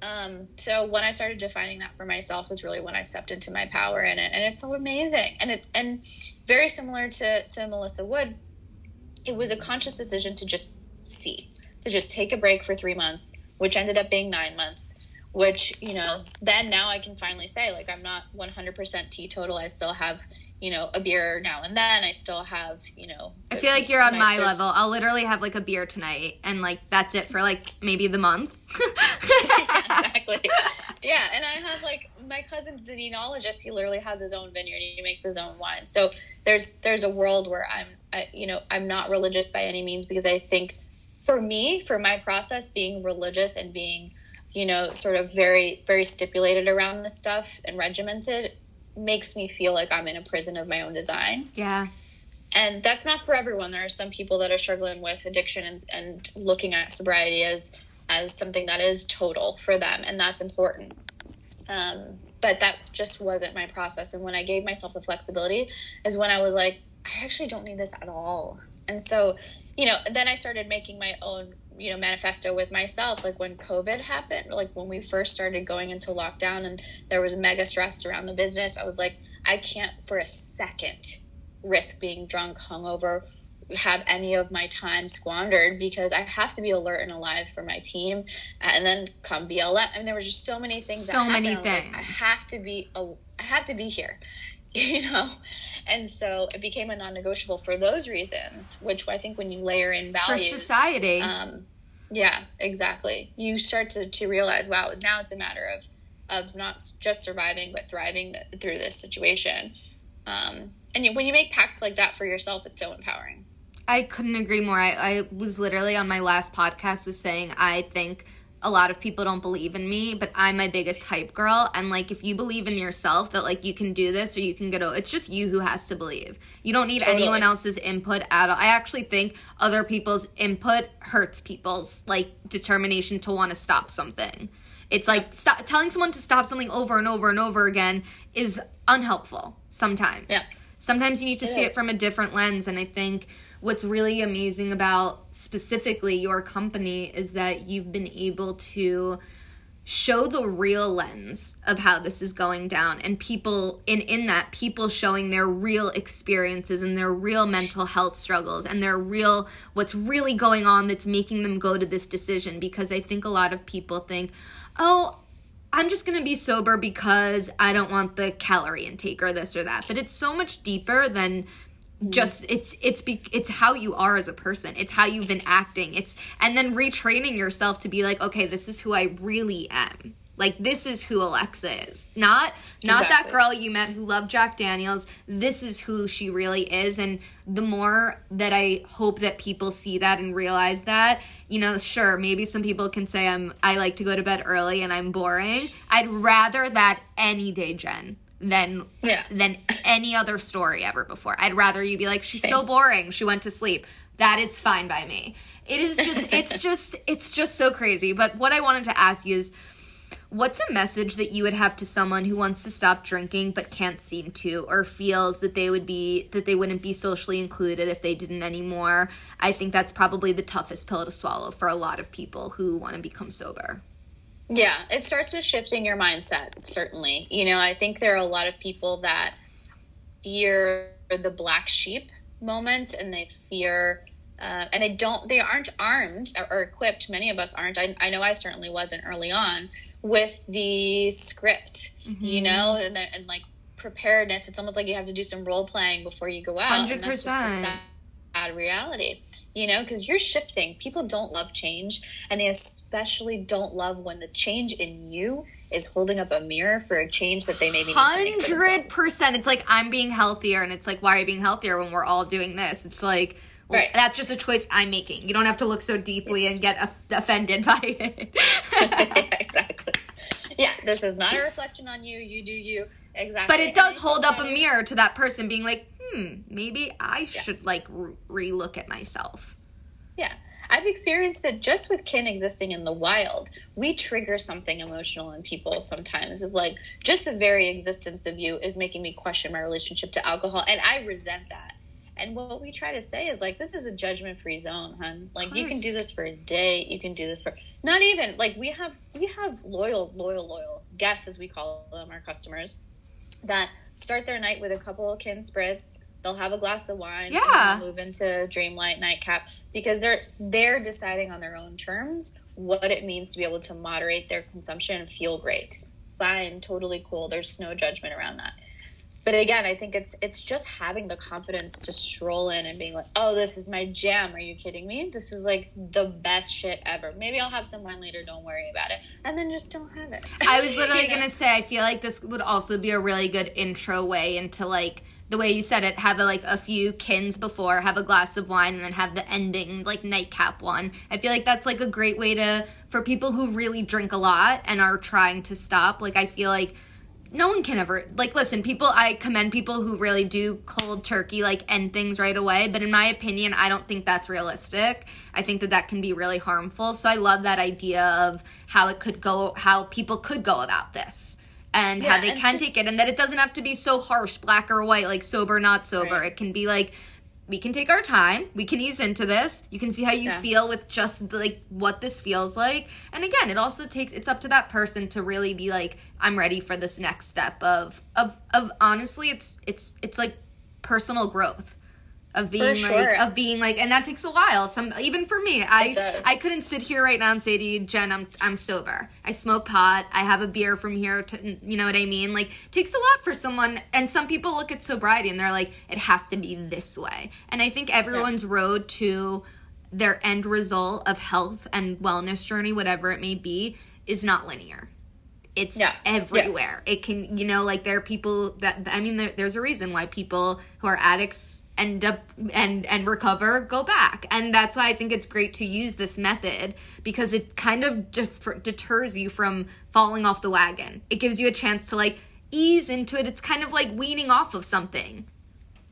Um, so when I started defining that for myself was really when I stepped into my power in it, and it felt amazing. And it and very similar to to Melissa Wood, it was a conscious decision to just see, to just take a break for three months, which ended up being nine months. Which you know, then now I can finally say like I'm not 100% teetotal. I still have you know, a beer now and then. I still have, you know. I feel like you're on my level. I'll literally have like a beer tonight, and like that's it for like maybe the month. yeah, [laughs] [laughs] exactly. Yeah, and I have like my cousin's an enologist. He literally has his own vineyard. He makes his own wine. So there's there's a world where I'm, I, you know, I'm not religious by any means because I think for me, for my process, being religious and being you know, sort of very, very stipulated around this stuff and regimented makes me feel like I'm in a prison of my own design. Yeah. And that's not for everyone. There are some people that are struggling with addiction and, and looking at sobriety as as something that is total for them, and that's important. Um, but that just wasn't my process. And when I gave myself the flexibility, is when I was like, I actually don't need this at all. And so, you know, then I started making my own you know manifesto with myself like when covid happened like when we first started going into lockdown and there was mega stress around the business i was like i can't for a second risk being drunk hungover have any of my time squandered because i have to be alert and alive for my team uh, and then come blm I mean, there were just so many things so many things I, like, I have to be i have to be here [laughs] you know? And so it became a non-negotiable for those reasons which i think when you layer in values for society. um, yeah exactly. You start to, to realize wow now it's a matter of of not just surviving but thriving through this situation. Um, and you, when you make pacts like that for yourself it's so empowering. I couldn't agree more. I, I was literally on my last podcast was saying i think a lot of people don't believe in me, but I'm my biggest hype girl. And like, if you believe in yourself that like you can do this or you can get over, it's just you who has to believe. You don't need totally. anyone else's input at all. I actually think other people's input hurts people's like determination to want to stop something. It's like stop, telling someone to stop something over and over and over again is unhelpful sometimes. Yeah. Sometimes you need to it see is. it from a different lens. And I think what's really amazing about specifically your company is that you've been able to show the real lens of how this is going down and people in in that people showing their real experiences and their real mental health struggles and their real what's really going on that's making them go to this decision because i think a lot of people think oh I'm just going to be sober because I don't want the calorie intake or this or that. But it's so much deeper than just it's it's be, it's how you are as a person. It's how you've been acting. It's and then retraining yourself to be like okay this is who i really am. Like this is who alexa is. Not not exactly. that girl you met who loved jack daniels. This is who she really is. And the more that i hope that people see that and realize that you know sure maybe some people can say i'm i like to go to bed early and i'm boring. I'd rather that any day jen than yeah. than any other story ever before. I'd rather you be like, she's Same. so boring. She went to sleep. That is fine by me. It is just, [laughs] it's just, it's just so crazy. But what I wanted to ask you is, what's a message that you would have to someone who wants to stop drinking but can't seem to, or feels that they would be that they wouldn't be socially included if they didn't anymore? I think that's probably the toughest pill to swallow for a lot of people who want to become sober. Yeah, it starts with shifting your mindset, certainly. You know, I think there are a lot of people that fear the black sheep moment and they fear, uh, and they don't, they aren't armed or equipped. Many of us aren't. I, I know I certainly wasn't early on with the script, mm-hmm. you know, and, and like preparedness. It's almost like you have to do some role playing before you go out. 100%. And that's just sad, sad reality you know, because you're shifting. People don't love change, and they especially don't love when the change in you is holding up a mirror for a change that they maybe hundred percent. It's like I'm being healthier, and it's like why are you being healthier when we're all doing this? It's like. Well, right. That's just a choice I'm making. You don't have to look so deeply and get offended by it. yeah, [laughs] exactly. Yeah, this is not a reflection on you. You do you. Exactly. But it does hold up a mirror to that person being like, hmm, maybe I should like re- look at myself. Yeah, I've experienced it just with kin existing in the wild. We trigger something emotional in people sometimes of like just the very existence of you is making me question my relationship to alcohol, and I resent that. And what we try to say is like this is a judgment free zone, hun. Like you can do this for a day, you can do this for not even like we have we have loyal, loyal, loyal guests as we call them, our customers, that start their night with a couple of kin spritz. They'll have a glass of wine yeah. move into dreamlight nightcap because they're they're deciding on their own terms what it means to be able to moderate their consumption and feel great. Fine totally cool. There's no judgment around that but again i think it's it's just having the confidence to stroll in and being like oh this is my jam are you kidding me this is like the best shit ever maybe i'll have some wine later don't worry about it and then just don't have it i was [laughs] literally you know? gonna say i feel like this would also be a really good intro way into like the way you said it, have a, like a few kins before, have a glass of wine, and then have the ending like nightcap one. I feel like that's like a great way to for people who really drink a lot and are trying to stop. Like I feel like no one can ever like listen. People, I commend people who really do cold turkey like end things right away. But in my opinion, I don't think that's realistic. I think that that can be really harmful. So I love that idea of how it could go, how people could go about this and yeah, how they can just, take it and that it doesn't have to be so harsh black or white like sober not sober right. it can be like we can take our time. We can ease into this. You can see how you yeah. feel with just like what this feels like. And again it also takes it's up to that person to really be like i'm ready for this next step of of of honestly it's it's it's like personal growth of being sure. like of being like and that takes a while some even for me i i couldn't sit here right now and say to you jen i'm i'm sober i smoke pot i have a beer from here to you know what i mean like takes a lot for someone and some people look at sobriety and they're like it has to be this way and i think everyone's yeah. road to their end result of health and wellness journey whatever it may be is not linear it's yeah. everywhere. Yeah. It can, you know, like there are people that I mean, there, there's a reason why people who are addicts end up and and recover go back. And that's why i think it's great to use this method because it kind of def- deters you from falling off the wagon. It gives you a chance to like ease into it. It's kind of like weaning off of something.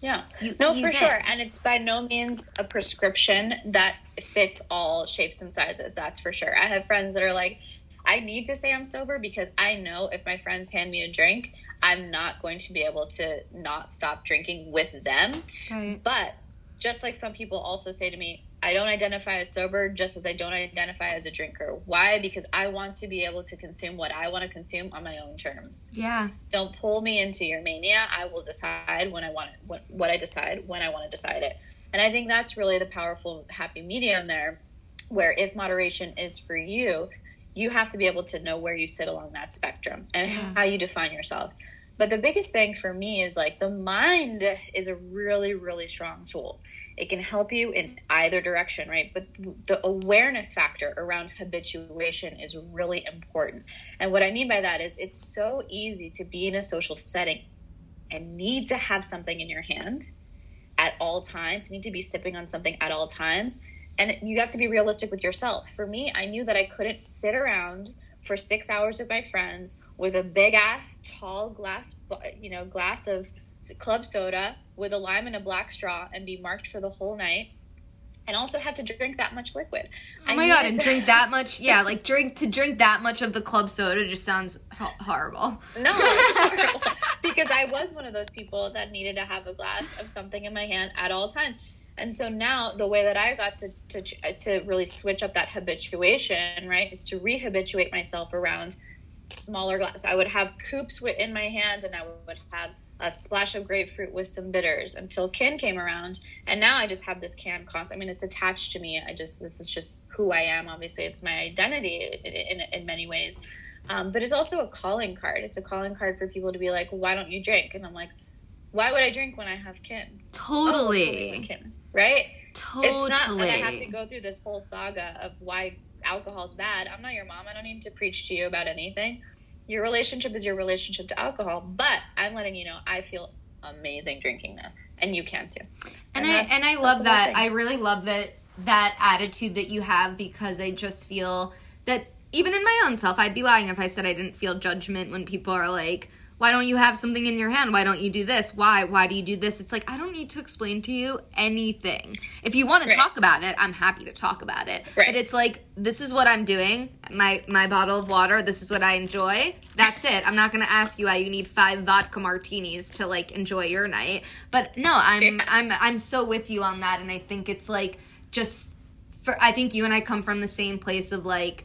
Yeah. You no for in. sure. And it's by no means a prescription that fits all shapes and sizes that's for sure. I have friends that are like I need to say I'm sober because I know if my friends hand me a drink, I'm not going to be able to not stop drinking with them. Right. But just like some people also say to me, I don't identify as sober just as I don't identify as a drinker. Why? Because I want to be able to consume what I want to consume on my own terms. Yeah. Don't pull me into your mania. I will decide when I want it, what, what I decide when I want to decide it. And I think that's really the powerful happy medium there where if moderation is for you, you have to be able to know where you sit along that spectrum and yeah. how you define yourself. But the biggest thing for me is like the mind is a really, really strong tool. It can help you in either direction, right? But the awareness factor around habituation is really important. And what I mean by that is it's so easy to be in a social setting and need to have something in your hand at all times, need to be sipping on something at all times and you have to be realistic with yourself. For me, I knew that I couldn't sit around for six hours with my friends with a big ass tall glass, you know, glass of club soda with a lime and a black straw and be marked for the whole night. And also have to drink that much liquid. Oh my god! And to- [laughs] drink that much, yeah, like drink to drink that much of the club soda just sounds ho- horrible. No, it's [laughs] horrible because I was one of those people that needed to have a glass of something in my hand at all times and so now the way that I got to, to, to really switch up that habituation, right, is to rehabituate myself around smaller glass. I would have coupes in my hand and I would have a splash of grapefruit with some bitters until Kin came around. And now I just have this can constant. I mean, it's attached to me. I just, this is just who I am. Obviously, it's my identity in, in, in many ways. Um, but it's also a calling card. It's a calling card for people to be like, why don't you drink? And I'm like, why would I drink when I have Kin? Totally. Oh, kin right? Totally. It's not that I have to go through this whole saga of why alcohol is bad. I'm not your mom. I don't need to preach to you about anything. Your relationship is your relationship to alcohol, but I'm letting you know I feel amazing drinking this, and you can too. And, and I and I love that. I really love that that attitude that you have because I just feel that even in my own self, I'd be lying if I said I didn't feel judgment when people are like why don't you have something in your hand? Why don't you do this? Why? Why do you do this? It's like, I don't need to explain to you anything. If you want to Right. talk about it, I'm happy to talk about it. Right. But it's like, this is what I'm doing. My my bottle of water, this is what I enjoy. That's it. I'm not going to ask you why you need five vodka martinis to like enjoy your night. But no, I'm Yeah. I'm I'm so with you on that and I think it's like just for I think you and I come from the same place of like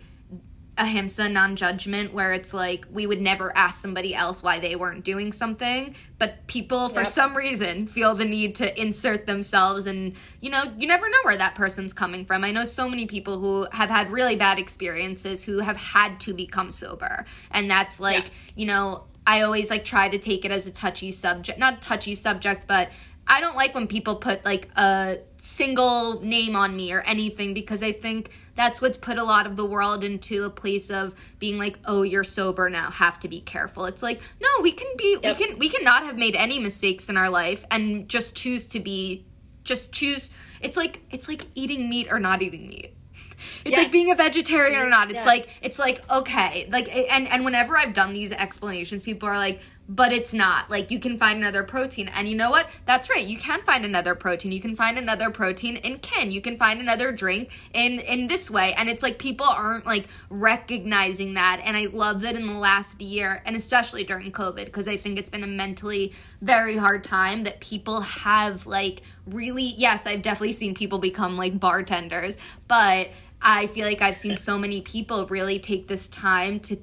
ahimsa non-judgment where it's like we would never ask somebody else why they weren't doing something but people for Yep. some reason feel the need to insert themselves and you know you never know where that person's coming from i know so many people who have had really bad experiences who have had to become sober and that's like Yeah. you know I always like try to take it as a touchy subject, not touchy subject, but I don't like when people put like a single name on me or anything because I think that's what's put a lot of the world into a place of being like, oh, you're sober now, have to be careful. It's like, no, we can be, Yep. we can, we can not have made any mistakes in our life and just choose to be, just choose. It's like it's like eating meat or not eating meat. [laughs] It's like being a vegetarian or not. It's Yes. like it's like okay, like and and whenever I've done these explanations, people are like, but it's not. Like you can find another protein, and you know what? That's right. You can find another protein. You can find another protein in kin. You can find another drink in in this way, and it's like people aren't like recognizing that. And I love that in the last year, and especially during COVID, because I think it's been a mentally very hard time that people have like really. Yes, I've definitely seen people become like bartenders, but I feel like I've seen so many people really take this time to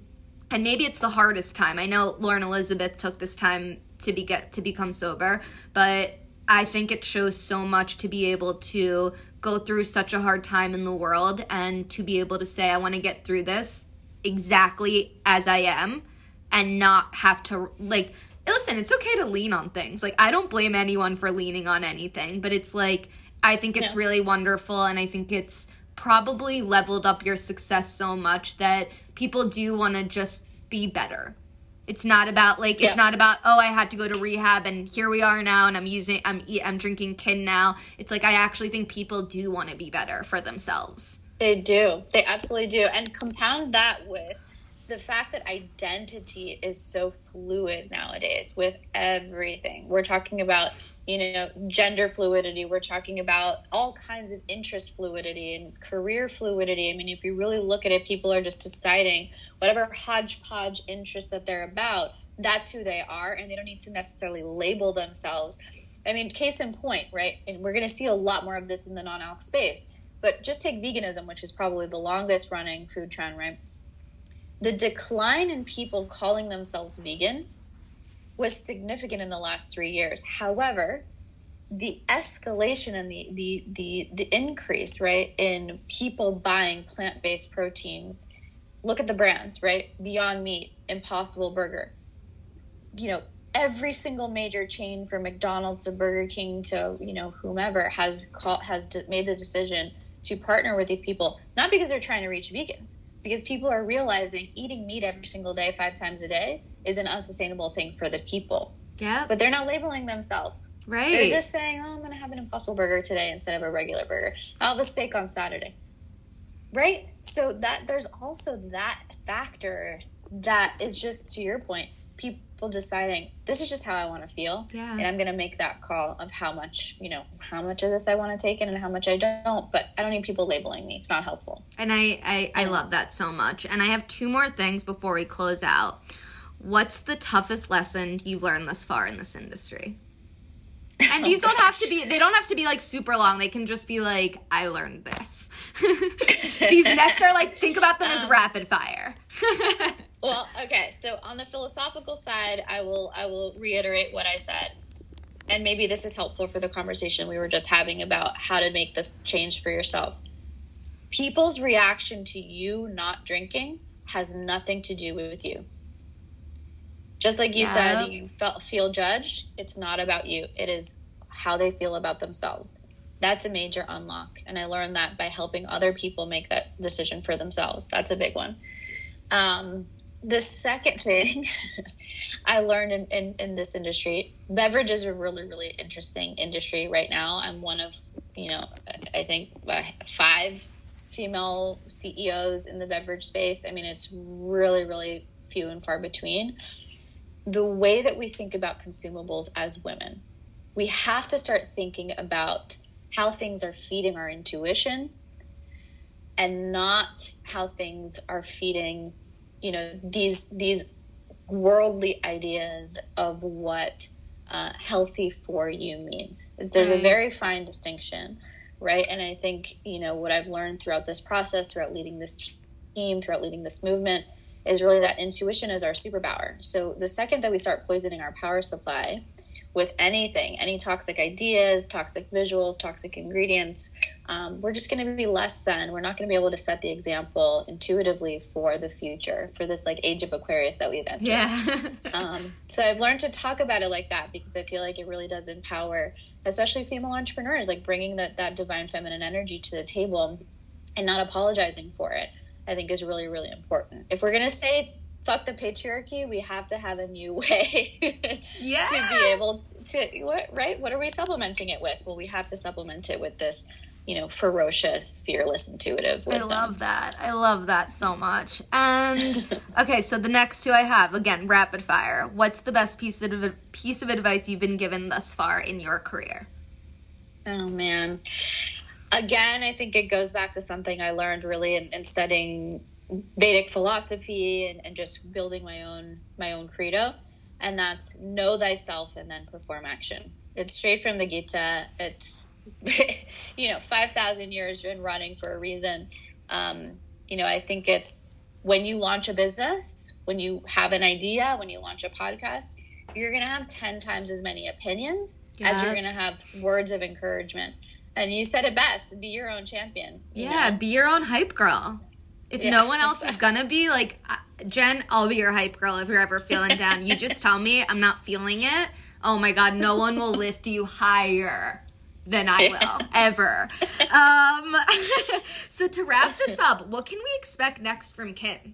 and maybe it's the hardest time. I know Lauren Elizabeth took this time to be get to become sober, but I think it shows so much to be able to go through such a hard time in the world and to be able to say I want to get through this exactly as I am and not have to like listen, it's okay to lean on things. Like I don't blame anyone for leaning on anything, but it's like I think it's really wonderful and I think it's probably leveled up your success so much that people do want to just be better. It's not about like it's not about oh I had to go to rehab and here we are now and I'm using I'm I'm drinking kin now. It's like I actually think people do want to be better for themselves. They do. They absolutely do. And compound that with the fact that identity is so fluid nowadays with everything. We're talking about, you know, gender fluidity. We're talking about all kinds of interest fluidity and career fluidity. I mean, if you really look at it, people are just deciding whatever hodgepodge interest that they're about, that's who they are, and they don't need to necessarily label themselves. I mean, case in point, right? And we're going to see a lot more of this in the non alc space. But just take veganism, which is probably the longest running food trend, right? The decline in people calling themselves vegan was significant in the last three years. However, the escalation and the the the, the increase, right, in people buying plant based proteins. Look at the brands, right? Beyond Meat, Impossible Burger. You know, every single major chain from McDonald's to Burger King to you know whomever has called, has made the decision to partner with these people, not because they're trying to reach vegans, because people are realizing eating meat every single day, five times a day, is an unsustainable thing for the people. Yeah. But they're not labeling themselves. Right. They're just saying, "Oh, I'm going to have an Impossible Burger today instead of a regular burger. I'll have a steak on Saturday." Right? So that there's also that factor that is just to your point, people deciding this is just how I want to feel, Yeah. and I'm going to make that call of how much you know how much of this I want to take in and how much I don't. But I don't need people labeling me; it's not helpful. And I, I, I love that so much. And I have two more things before we close out. What's the toughest lesson you've learned thus far in this industry? And these don't have to be they don't have to be like super long. They can just be like, I learned this. [laughs] these next are like think about them as um, rapid fire. [laughs] Well, okay. So on the philosophical side, I will I will reiterate what I said, and maybe this is helpful for the conversation we were just having about how to make this change for yourself. People's reaction to you not drinking has nothing to do with you. Just like you Yeah. said, you felt feel judged. It's not about you. It is how they feel about themselves. That's a major unlock, and I learned that by helping other people make that decision for themselves. That's a big one. Um, the second thing [laughs] I learned in, in, in this industry, beverage is a really, really interesting industry right now. I'm one of, you know, I think uh, five female CEOs in the beverage space. I mean, it's really, really few and far between. the way that we think about consumables as women. We have to start thinking about how things are feeding our intuition and not how things are feeding, you know, these these worldly ideas of what uh, healthy for you means. There's right. a very fine distinction, right? And I think, you know, what I've learned throughout this process, throughout leading this team, throughout leading this movement, is really that intuition is our superpower. So the second that we start poisoning our power supply with anything, any toxic ideas, toxic visuals, toxic ingredients, um, we're just going to be less than. We're not going to be able to set the example intuitively for the future, for this like age of Aquarius that we've entered. Yeah. [laughs] um, so I've learned to talk about it like that because I feel like it really does empower, especially female entrepreneurs, like bringing that, that divine feminine energy to the table and not apologizing for it. I think is really, really important. If we're going to say fuck the patriarchy, we have to have a new [laughs] way yeah. to be able to, to what, right? What are we supplementing it with? Well, we have to supplement it with this you know, ferocious, fearless, intuitive wisdom. I love that. I love that so much. And [laughs] okay, so the next two I have again, rapid fire. What's the best piece of piece of advice you've been given thus far in your career? Oh man. Again, I think it goes back to something I learned really in, in studying Vedic philosophy and, and just building my own my own credo, and that's know thyself and then perform action. It's straight from the Gita. It's [laughs] you know, 5,000 years been running for a reason. Um, you know, I think it's when you launch a business, when you have an idea, when you launch a podcast, you're going to have 10 times as many opinions yeah. as you're going to have words of encouragement. And you said it best be your own champion. yeah, know? be your own hype girl. If yeah, no one else exactly. is [laughs] going to be, like, Jen, I'll be your hype girl if you're ever feeling down. You just [laughs] tell me I'm not feeling it. Oh my God, no one will lift you higher than I will ever. Um, [laughs] so to wrap this up, what can we expect next from Kin?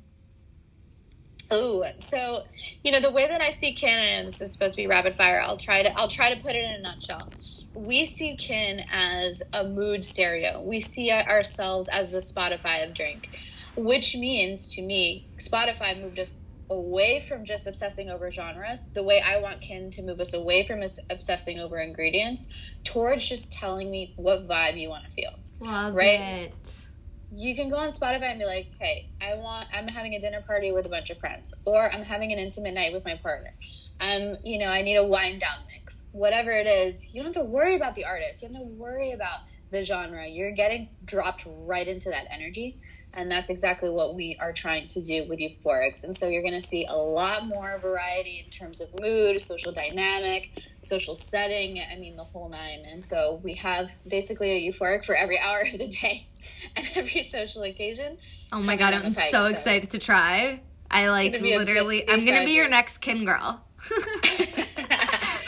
Oh, so you know the way that I see Kin, and this is supposed to be rapid fire. I'll try to I'll try to put it in a nutshell. We see Kin as a mood stereo. We see ourselves as the Spotify of drink, which means to me, Spotify moved us away from just obsessing over genres, the way I want Kin to move us away from obsessing over ingredients towards just telling me what vibe you want to feel. Love right? it. You can go on Spotify and be like, "Hey, I want. I'm having a dinner party with a bunch of friends, or I'm having an intimate night with my partner. Um, you know, I need a wind down mix. Whatever it is, you don't have to worry about the artist. You don't have to worry about the genre. You're getting dropped right into that energy." And that's exactly what we are trying to do with Euphorics. And so you're going to see a lot more variety in terms of mood, social dynamic, social setting. I mean, the whole nine. And so we have basically a euphoric for every hour [laughs] of the day and every social occasion. Oh my God, I'm so, so excited to try. I like literally, I'm going to be your next kin girl. [laughs] [laughs]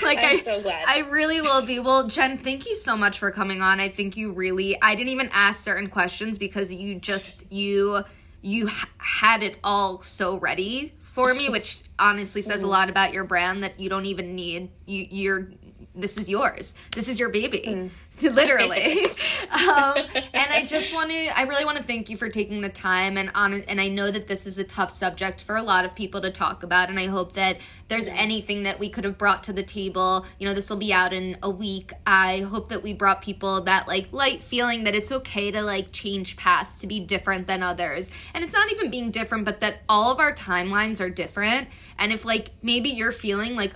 [laughs] like I'm I, so glad. I really will be. Well, Jen, thank you so much for coming on. I think you really. I didn't even ask certain questions because you just you you had it all so ready for me, which honestly says a mm-hmm. lot about your brand that you don't even need. You you're this is yours. This is your baby. Mm. [laughs] literally. [laughs] um, and I just want to, I really want to thank you for taking the time and honest. And I know that this is a tough subject for a lot of people to talk about. And I hope that there's yeah. anything that we could have brought to the table. You know, this will be out in a week. I hope that we brought people that like light feeling that it's okay to like change paths to be different than others. And it's not even being different, but that all of our timelines are different. And if like maybe you're feeling like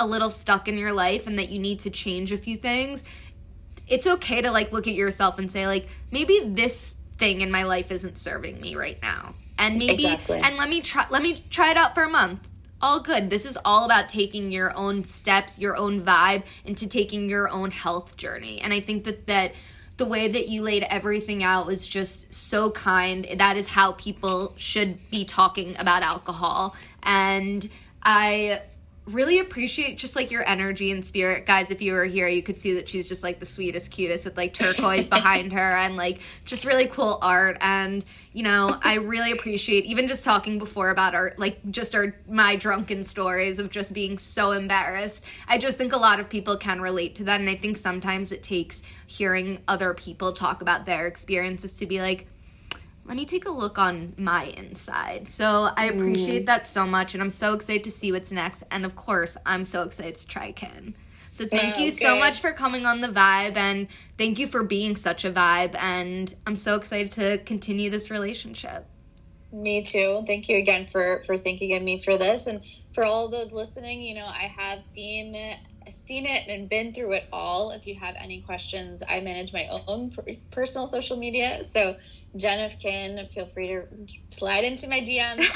a little stuck in your life and that you need to change a few things, it's okay to like look at yourself and say like maybe this thing in my life isn't serving me right now. And maybe exactly. and let me try let me try it out for a month. All good. This is all about taking your own steps, your own vibe into taking your own health journey. And I think that that the way that you laid everything out was just so kind. That is how people should be talking about alcohol. And I really appreciate just like your energy and spirit guys. If you were here you could see that she's just like the sweetest cutest with like turquoise behind her [laughs] and like just really cool art. And you know i really appreciate even just talking before about our like just our my drunken stories of just being so embarrassed. I just think a lot of people can relate to that. And i think sometimes it takes hearing other people talk about their experiences to be like let me take a look on my inside. So I appreciate that so much, and I'm so excited to see what's next. And of course, I'm so excited to try Kin. So thank you so much for coming on the vibe, and thank you for being such a vibe. And I'm so excited to continue this relationship. Me too. Thank you again for for thinking of me for this, and for all those listening. You know, I have seen seen it and been through it all. If you have any questions, I manage my own personal social media. So, Jen of Kin, feel free to slide into my DMs.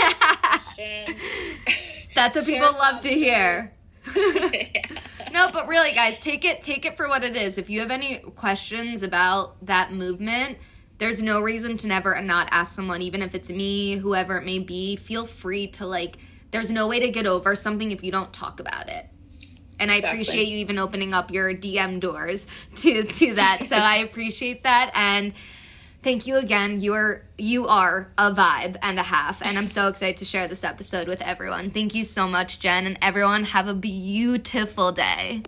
[laughs] [laughs] That's what people love to hear. Yeah. [laughs] No, but really, guys, take it take it for what it is. If you have any questions about that movement, there's no reason to never not ask someone, even if it's me, whoever it may be. Feel free to like. There's no way to get over something if you don't talk about it. And I Exactly. appreciate you even opening up your DM doors to to that. So I appreciate that and. Thank you again. You are you are a vibe and a half, and I'm so [laughs] excited to share this episode with everyone. Thank you so much, Jen, and everyone have a beautiful day.